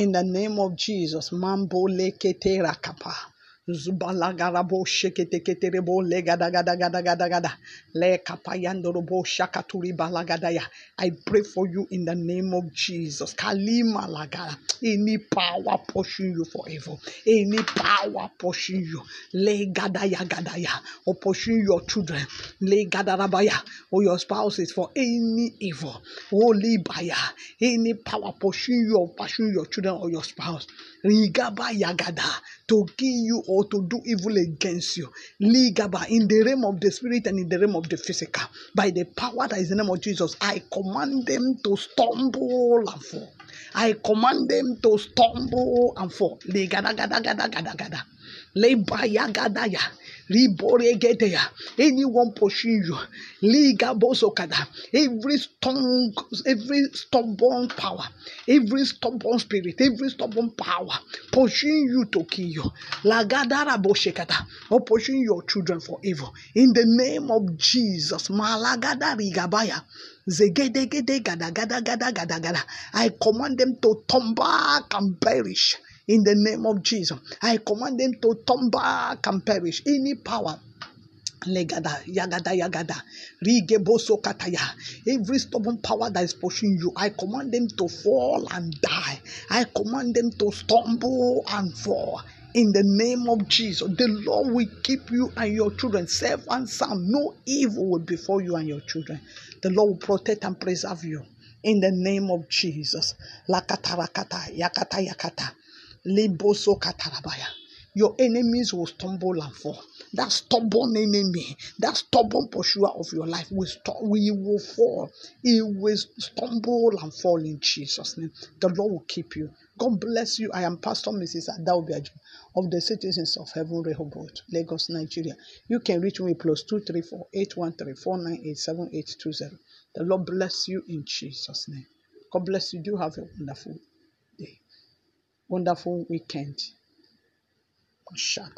In the name of Jesus, Mambo lekete rakapa. I pray for you in the name of Jesus. Kalima lagada. Any power pushing you for evil. Any power pushing you. Le gadaya. Or pushing your children. Le gadarabaya. Or your spouses for any evil. Holy baya. Any power pushing you or pushing your children or your spouse. Rigaba yagada. To kill you to do evil against you. Ligaba in the realm of the spirit and in the realm of the physical. By the power that is in the name of Jesus, I command them to stumble and fall. I command them to stumble and fall. Ligada gada gada gada gada. Lebaya gadaya. Liboregedeya. Anyone pushing you, Liga Bosokada, every strong, every stubborn power, every stubborn spirit, every stubborn power pushing you to kill you, Lagadara Boshekata, or oh, pushing your children for evil. In the name of Jesus, Malagada Rigabaya. I command them to turn back and perish in the name of Jesus. I command them to turn back and perish. Any power Legada, yagada, yagada, rigeboso kataya. Every stubborn power that is pushing you, I command them to fall and die. I command them to stumble and fall. In the name of Jesus, the Lord will keep you and your children safe and sound. No evil will befall you and your children. The Lord will protect and preserve you. In the name of Jesus. Lakatarakata, yakata, yakata. Liboso katarabaya. Your enemies will stumble and fall. That stubborn enemy, that stubborn pursuer of your life will, st- we will fall. He will stumble and fall in Jesus' name. The Lord will keep you. God bless you. I am Pastor Mrs. Adaobiaju of the Citizens of Heaven Rehoboth, Lagos, Nigeria. You can reach me plus 234 813 498 The Lord bless you in Jesus' name. God bless you. Do have a wonderful day, wonderful weekend. Up.